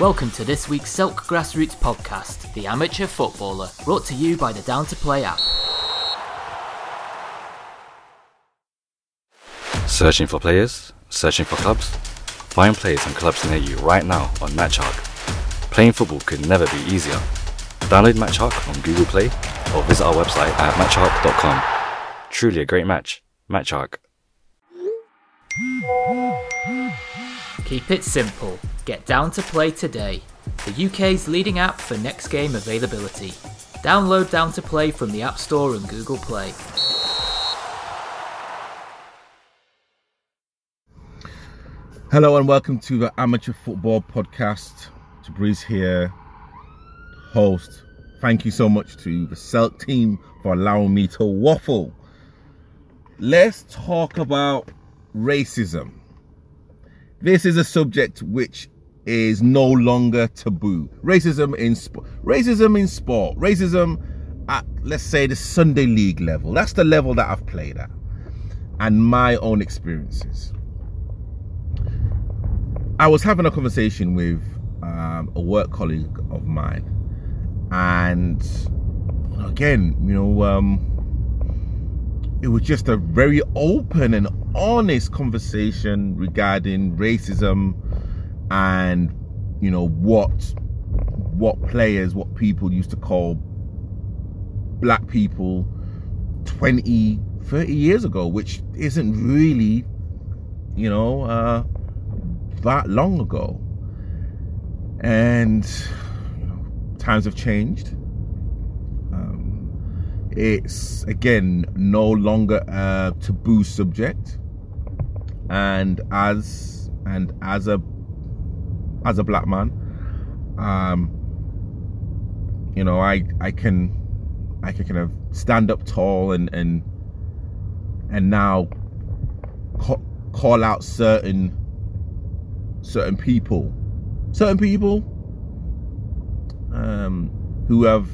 Welcome to this week's Silk Grassroots podcast, The Amateur Footballer, brought to you by the Down to Play app. Searching for players? Searching for clubs? Find players and clubs near you right now on MatchHawk. Playing football could never be easier. Download MatchHawk on Google Play or visit our website at matchhawk.com. Truly a great match. MatchHawk. Keep it simple. Get Down to Play today, the UK's leading app for next game availability. Download Down to Play from the App Store and Google Play. Hello and welcome to the Amateur Football Podcast. Jabriz here, host. Thank you so much to the Celtic team for allowing me to waffle. Let's talk about racism. This is a subject which is no longer taboo. Racism in sport, racism in sport, racism at let's say the Sunday league level. That's the level that I've played at, and my own experiences. I was having a conversation with um, a work colleague of mine, and again, you know, um, it was just a very open and honest conversation regarding racism and you know what what players what people used to call black people 20 30 years ago which isn't really you know uh that long ago. And you know, times have changed. Um, it's again no longer a taboo subject. And as and as a as a black man um you know i i can i can kind of stand up tall and and and now call, call out certain certain people. Certain people um who have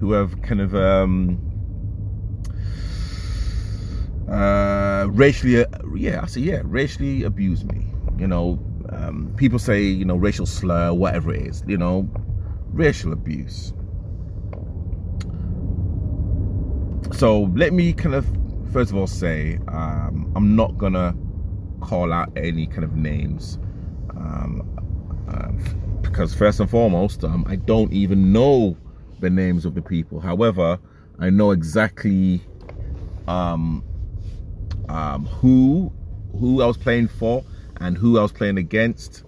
who have kind of um uh racially yeah i say yeah racially abused me you know um, people say you know racial slur whatever it is you know racial abuse. So let me kind of first of all say um, i'm not gonna call out any kind of names um, uh, because first and foremost um, i don't even know the names of the people. However i know exactly um, who who i was playing for and who I was playing against,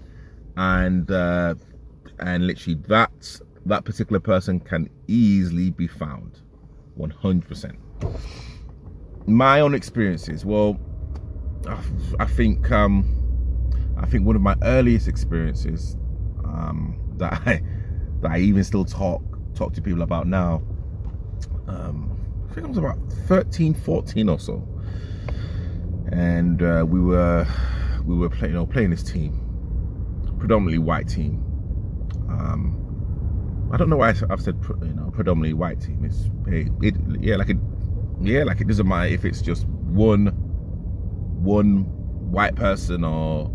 and uh, and literally that that particular person can easily be found, 100%. My own experiences, well, I think um, I think one of my earliest experiences um, that I that I even still talk talk to people about now. Um, I think I was about 13, 14 or so, and uh, we were we were playing, you know, playing this team, predominantly white team. Um, I don't know why I've said, you know, predominantly white team. It's it, it, yeah, like it, yeah, like it doesn't matter if it's just one, one white person or,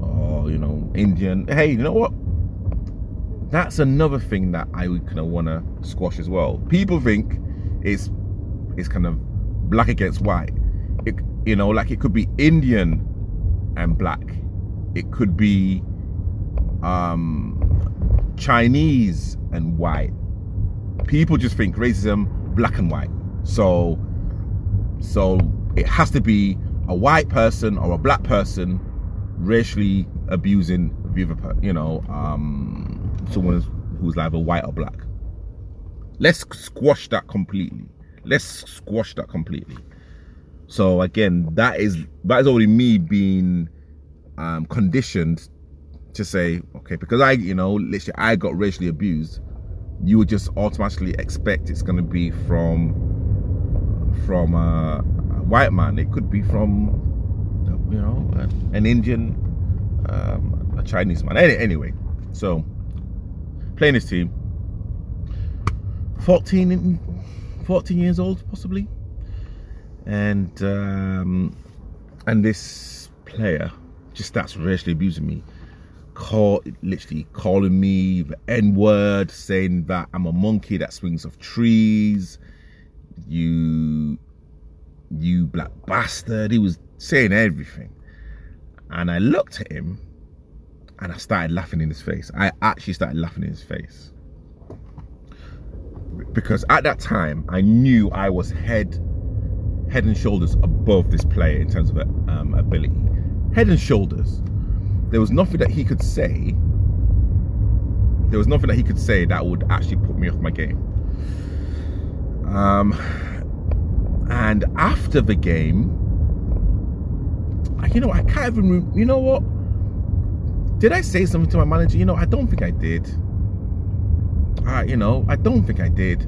or you know, Indian. Hey, you know what? That's another thing that I would kind of want to squash as well. People think it's it's kind of black against white. It, you know, like it could be Indian and black. It could be um, Chinese and white. People just think racism black and white. So so it has to be a white person or a black person racially abusing the other, you know, um, someone who's either white or black. Let's squash that completely. Let's squash that completely. So again, that is that is already me being um, conditioned to say, okay, because I, you know, literally I got racially abused, you would just automatically expect it's going to be from from a, a, white man. It could be from, you know, an Indian, um, a Chinese man. Any, anyway, so playing this team, 14, 14 years old possibly and um, and this player just starts racially abusing me. call literally calling me the N word, saying that I'm a monkey that swings off trees. You, you black bastard. He was saying everything. And I looked at him and I started laughing in his face. I actually started laughing in his face. Because at that time, I knew I was head head and shoulders above this player in terms of um, ability. Head and shoulders. There was nothing that he could say. There was nothing that he could say that would actually put me off my game. Um, and after the game, you know, I can't even. You know what? Did I say something to my manager? You know, I don't think I did. Uh, you know, I don't think I did.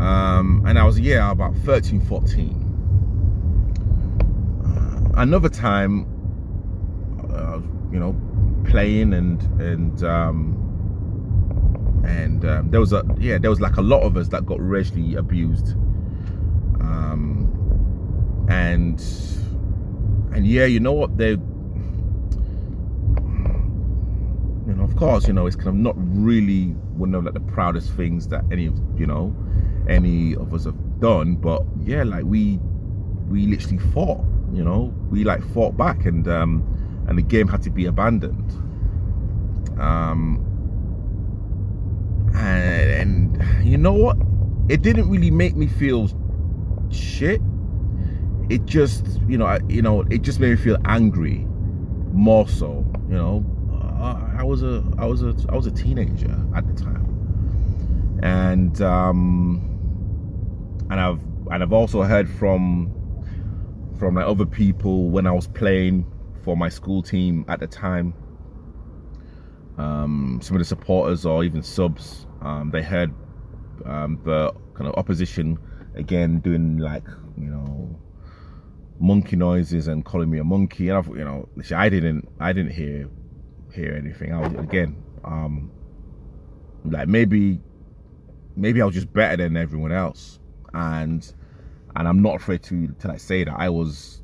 Um, and I was, yeah, about 13, 14. Uh, another time, uh, you know, playing and, and, um, and um, there was a, yeah, there was like a lot of us that got racially abused. Um, and, and yeah, you know what, they, you know, of course, you know, it's kind of not really one of like the proudest things that any of, you know, any of us have done but yeah like we we literally fought you know? We like fought back and um and the game had to be abandoned. Um and, and you know what? It didn't really make me feel shit. It just you know I, you know it just made me feel angry more so you know? I was a I was a I was a teenager at the time. And um and I've and I've also heard from from like other people when I was playing for my school team at the time. Um, some of the supporters or even subs, um, they heard um, the kind of opposition again doing like you know monkey noises and calling me a monkey, and I, you know, I didn't, I didn't hear hear anything. I was again, um, like maybe maybe I was just better than everyone else and and I'm not afraid to to like say that I was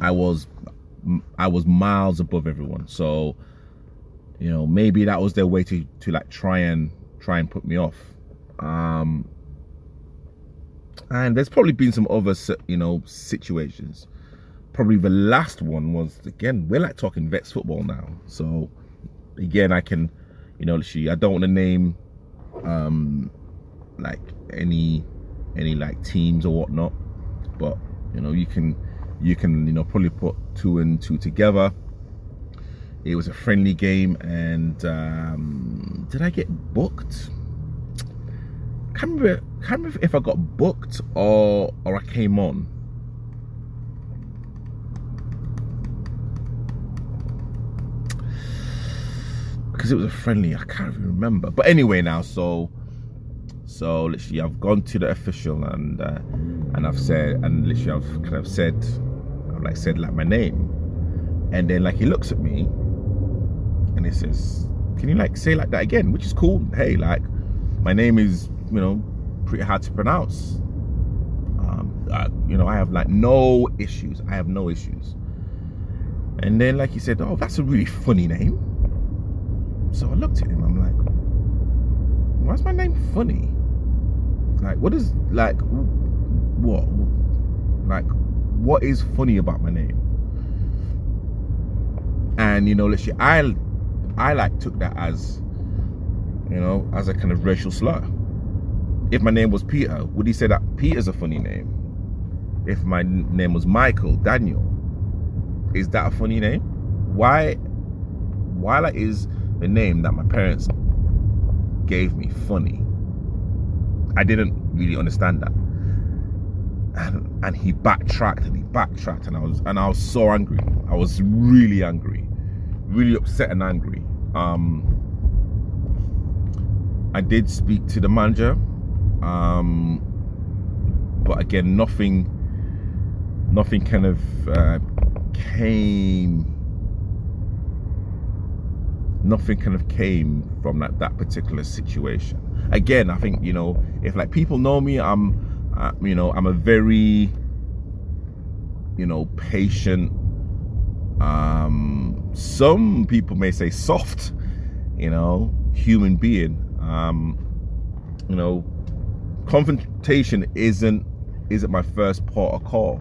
I was I was miles above everyone. So you know maybe that was their way to to like try and try and put me off. Um, and there's probably been some other you know situations. Probably the last one was again we're like talking vets football now. So again I can you know I don't want to name um like any any like teams or whatnot. But you know you can you can you know probably put two and two together. It was a friendly game and um, did I get booked? Can't remember, can't remember if I got booked or or I came on. Because it was a friendly I can't even remember. But anyway now so so literally, I've gone to the official and uh, and I've said and literally I've kind of said, I've like said like my name, and then like he looks at me, and he says, "Can you like say like that again?" Which is cool. Hey, like my name is you know pretty hard to pronounce. Um, uh, you know I have like no issues. I have no issues. And then like he said, "Oh, that's a really funny name." So I looked at him. I'm like, "Why's my name funny?" Like, what is like what? Like, what is funny about my name? And you know, literally, I I like took that as you know as a kind of racial slur. If my name was Peter, would he say that Peter's a funny name? If my name was Michael Daniel, is that a funny name? Why? Why like is the name that my parents gave me funny? I didn't really understand that. And and he backtracked and he backtracked and I was and I was so angry. I was really angry. Really upset and angry. Um I did speak to the manager. Um but again nothing nothing kind of uh, came nothing kind of came from that, that particular situation again i think you know if like people know me i'm uh, you know i'm a very you know patient um some people may say soft, you know, human being. Um, you know, confrontation isn't isn't my first port of call.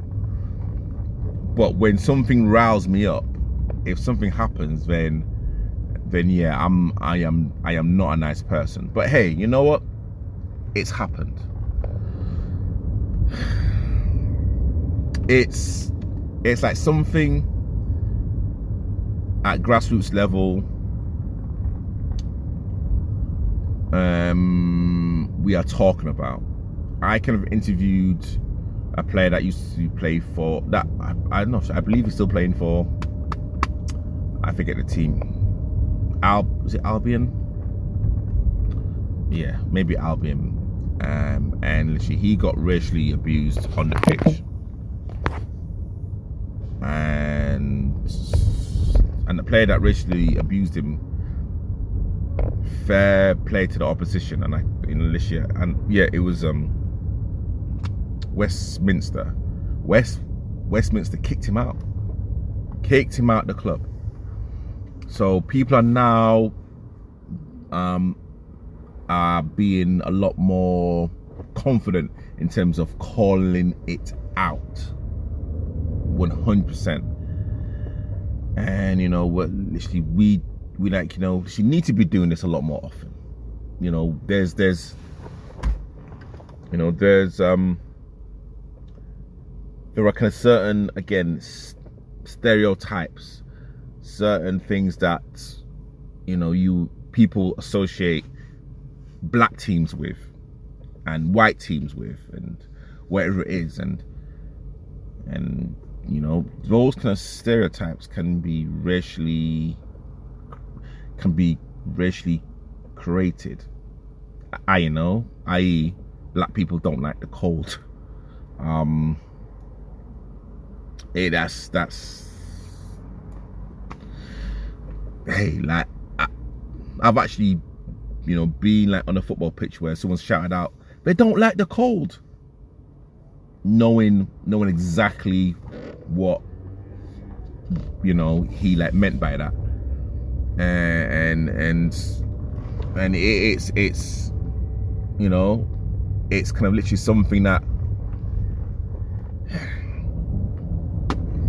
But when something riles me up, if something happens, then then yeah, I'm I am I am not a nice person. But hey, you know what? It's happened. It's it's like something at grassroots level um we are talking about. I kind of interviewed a player that used to play for that I, I don't know I believe he's still playing for I forget the team Al was it Albion? Yeah, maybe Albion. Um, and literally he got racially abused on the pitch. And and the player that racially abused him fair play to the opposition and I in Alicia and yeah it was um Westminster West Westminster kicked him out kicked him out the club so people are now um, are being a lot more confident in terms of calling it out. 100% and you know literally we we like you know she need to be doing this a lot more often. You know there's there's you know there's um there are kind of certain again stereotypes certain things that you know you people associate black teams with and white teams with and whatever it is. And and you know those kind of stereotypes can be racially can be racially created. I you know i.e black people don't like the cold. Um hey that's that's hey, like I, I've actually, you know, been like on a football pitch where someone's shouted out, they don't like the cold. Knowing knowing exactly what you know he like meant by that. And and and it, it's it's you know, it's kind of literally something that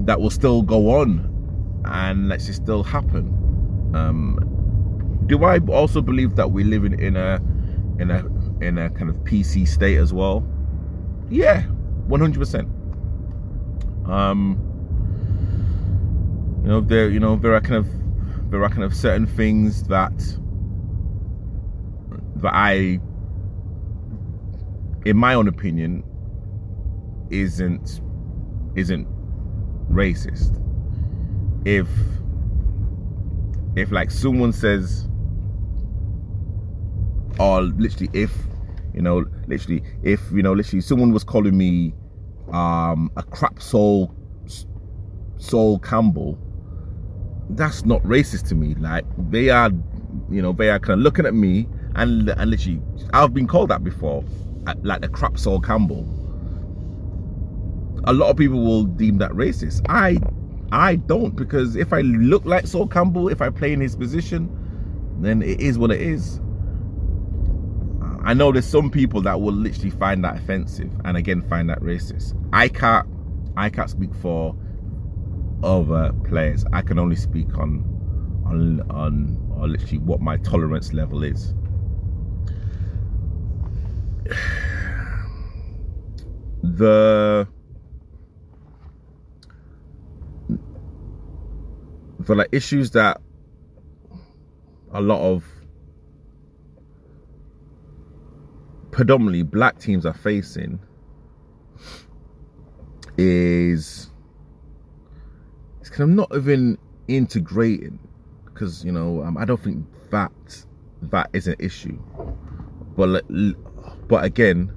that will still go on and let's just still happen um, do I also believe that we live in, in a in a in a kind of PC state as well? Yeah, one hundred percent. Um, you know there you know there are kind of there are kind of certain things that that I, in my own opinion, isn't isn't racist. If if like someone says or literally if you know literally if you know literally someone was calling me um a crap Sol Sol Campbell that's not racist to me. Like they are you know they are kind of looking at me and and literally I've been called that before like a crap Sol Campbell. A lot of people will deem that racist. I I don't because if I look like Sol Campbell, if I play in his position, then it is what it is. I know there's some people that will literally find that offensive and again find that racist. I can't I can't speak for other players. I can only speak on on on or literally what my tolerance level is. The for like issues that a lot of predominantly black teams are facing is it's kind of not even integrating because you know um, I don't think that that is an issue. But but again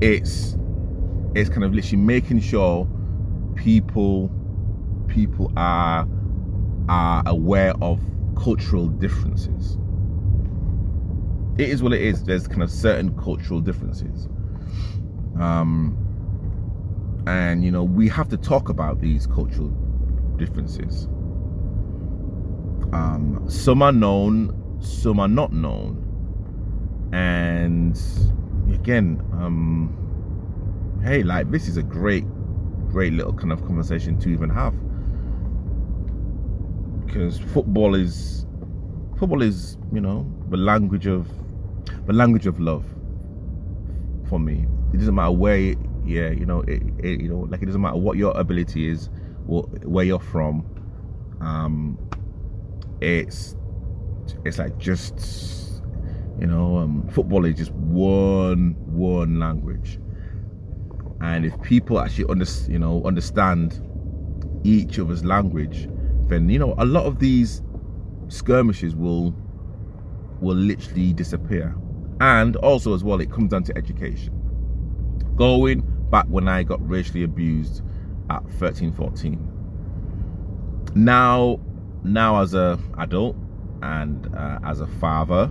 it's it's kind of literally making sure people people are are aware of cultural differences. It is what it is. There's kind of certain cultural differences. Um, and you know we have to talk about these cultural differences. Um, some are known, some are not known, and again, um, hey, like this is a great, great little kind of conversation to even have because football is football is you know the language of the language of love for me. It doesn't matter where, yeah, you know, it, it, you know, like it doesn't matter what your ability is, or where you're from. Um, it's it's like just you know, um, football is just one one language, and if people actually under, you know understand each other's language, then you know a lot of these skirmishes will will literally disappear. And also as well it comes down to education. Going back when i got racially abused at 13 14 now now as a adult and uh, as a father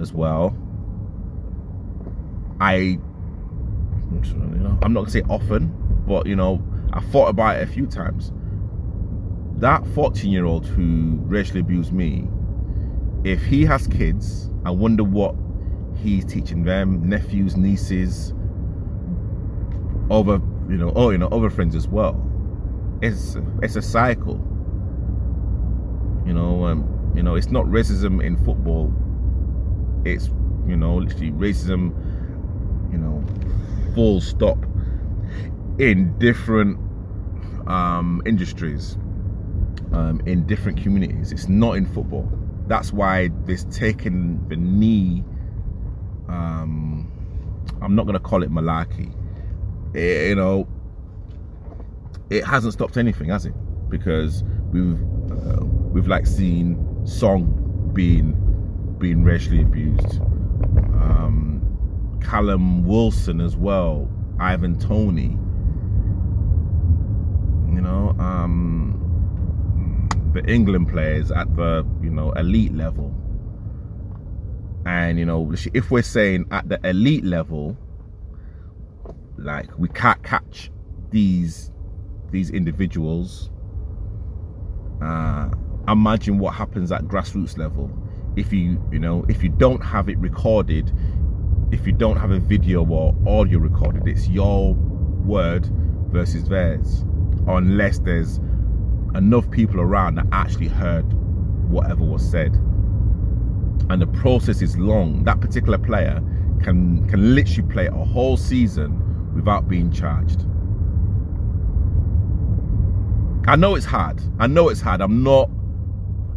as well i you know i'm not gonna say often but you know i thought about it a few times that 14 year old who racially abused me if he has kids i wonder what he's teaching them, nephews, nieces, other you know, oh you know, other friends as well. It's it's a cycle. You know, um, you know, it's not racism in football. It's you know, literally racism. You know, full stop in different um, industries, um, in different communities. It's not in football. That's why this taking the knee um, I'm not going to call it malarkey. It, you know, it hasn't stopped anything, has it? Because we've uh, we've like seen Son being being racially abused. Um, Callum Wilson as well, Ivan Toney. You know, um, the England players at the you know elite level. And you know if we're saying at the elite level like we can't catch these these individuals uh imagine what happens at grassroots level. If you you know if you don't have it recorded if you don't have a video or audio recorded it's your word versus theirs. Unless there's enough people around that actually heard whatever was said and the process is long, that particular player can can literally play a whole season without being charged. I know it's hard. I know it's hard. I'm not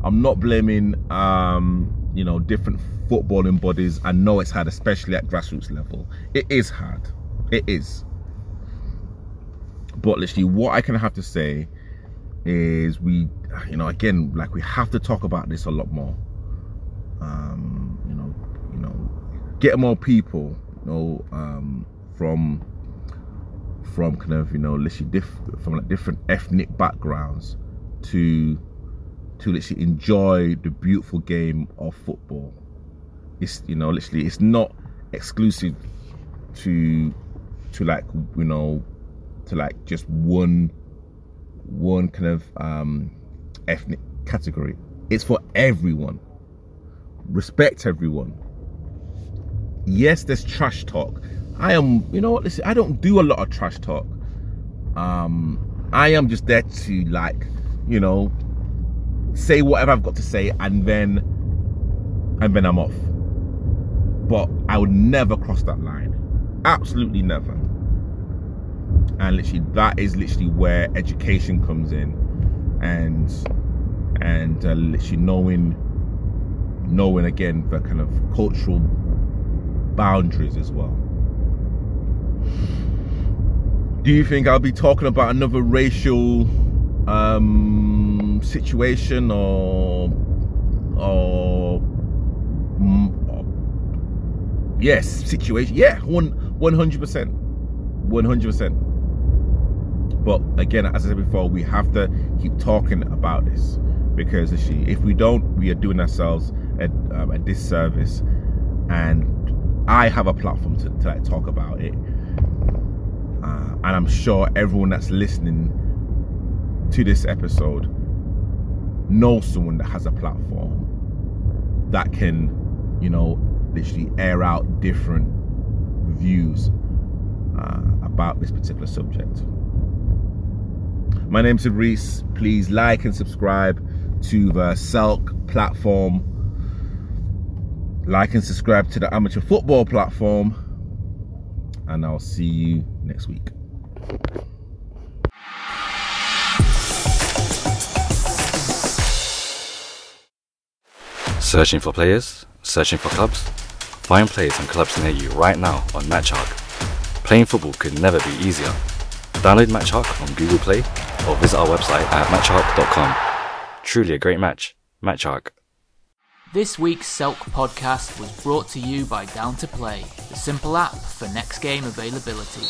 I'm not blaming um, you know, different footballing bodies. I know it's hard, especially at grassroots level. It is hard. It is. But literally what I can have to say is we you know, again, like we have to talk about this a lot more um, you know, you know, get more people, you know, um, from from kind of you know literally diff from like different ethnic backgrounds to to literally enjoy the beautiful game of football. It's you know literally it's not exclusive to to like you know to like just one one kind of um ethnic category. It's for everyone respect everyone. Yes, there's trash talk. I am, you know what, listen, I don't do a lot of trash talk. Um, I am just there to like, you know, say whatever I've got to say and then and then I'm off. But I would never cross that line. Absolutely never. And literally that is literally where education comes in and and uh, literally knowing knowing again the kind of cultural boundaries as well. Do you think I'll be talking about another racial um, situation or or yes situation? Yeah, one one hundred percent, one hundred percent. But again, as I said before, we have to keep talking about this because if we don't, we are doing ourselves a, um, a disservice and I have a platform to, to like, talk about it uh, and I'm sure everyone that's listening to this episode know someone that has a platform that can, you know, literally air out different views uh, about this particular subject. My name's Reese. Please like and subscribe to the Selk platform. Like and subscribe to the amateur football platform. And I'll see you next week. Searching for players? Searching for clubs? Find players and clubs near you right now on MatchHawk. Playing football could never be easier. Download MatchHawk on Google Play or visit our website at matchhawk.com. Truly a great match. MatchHawk. This week's Selk podcast was brought to you by Down to Play, the simple app for next game availability.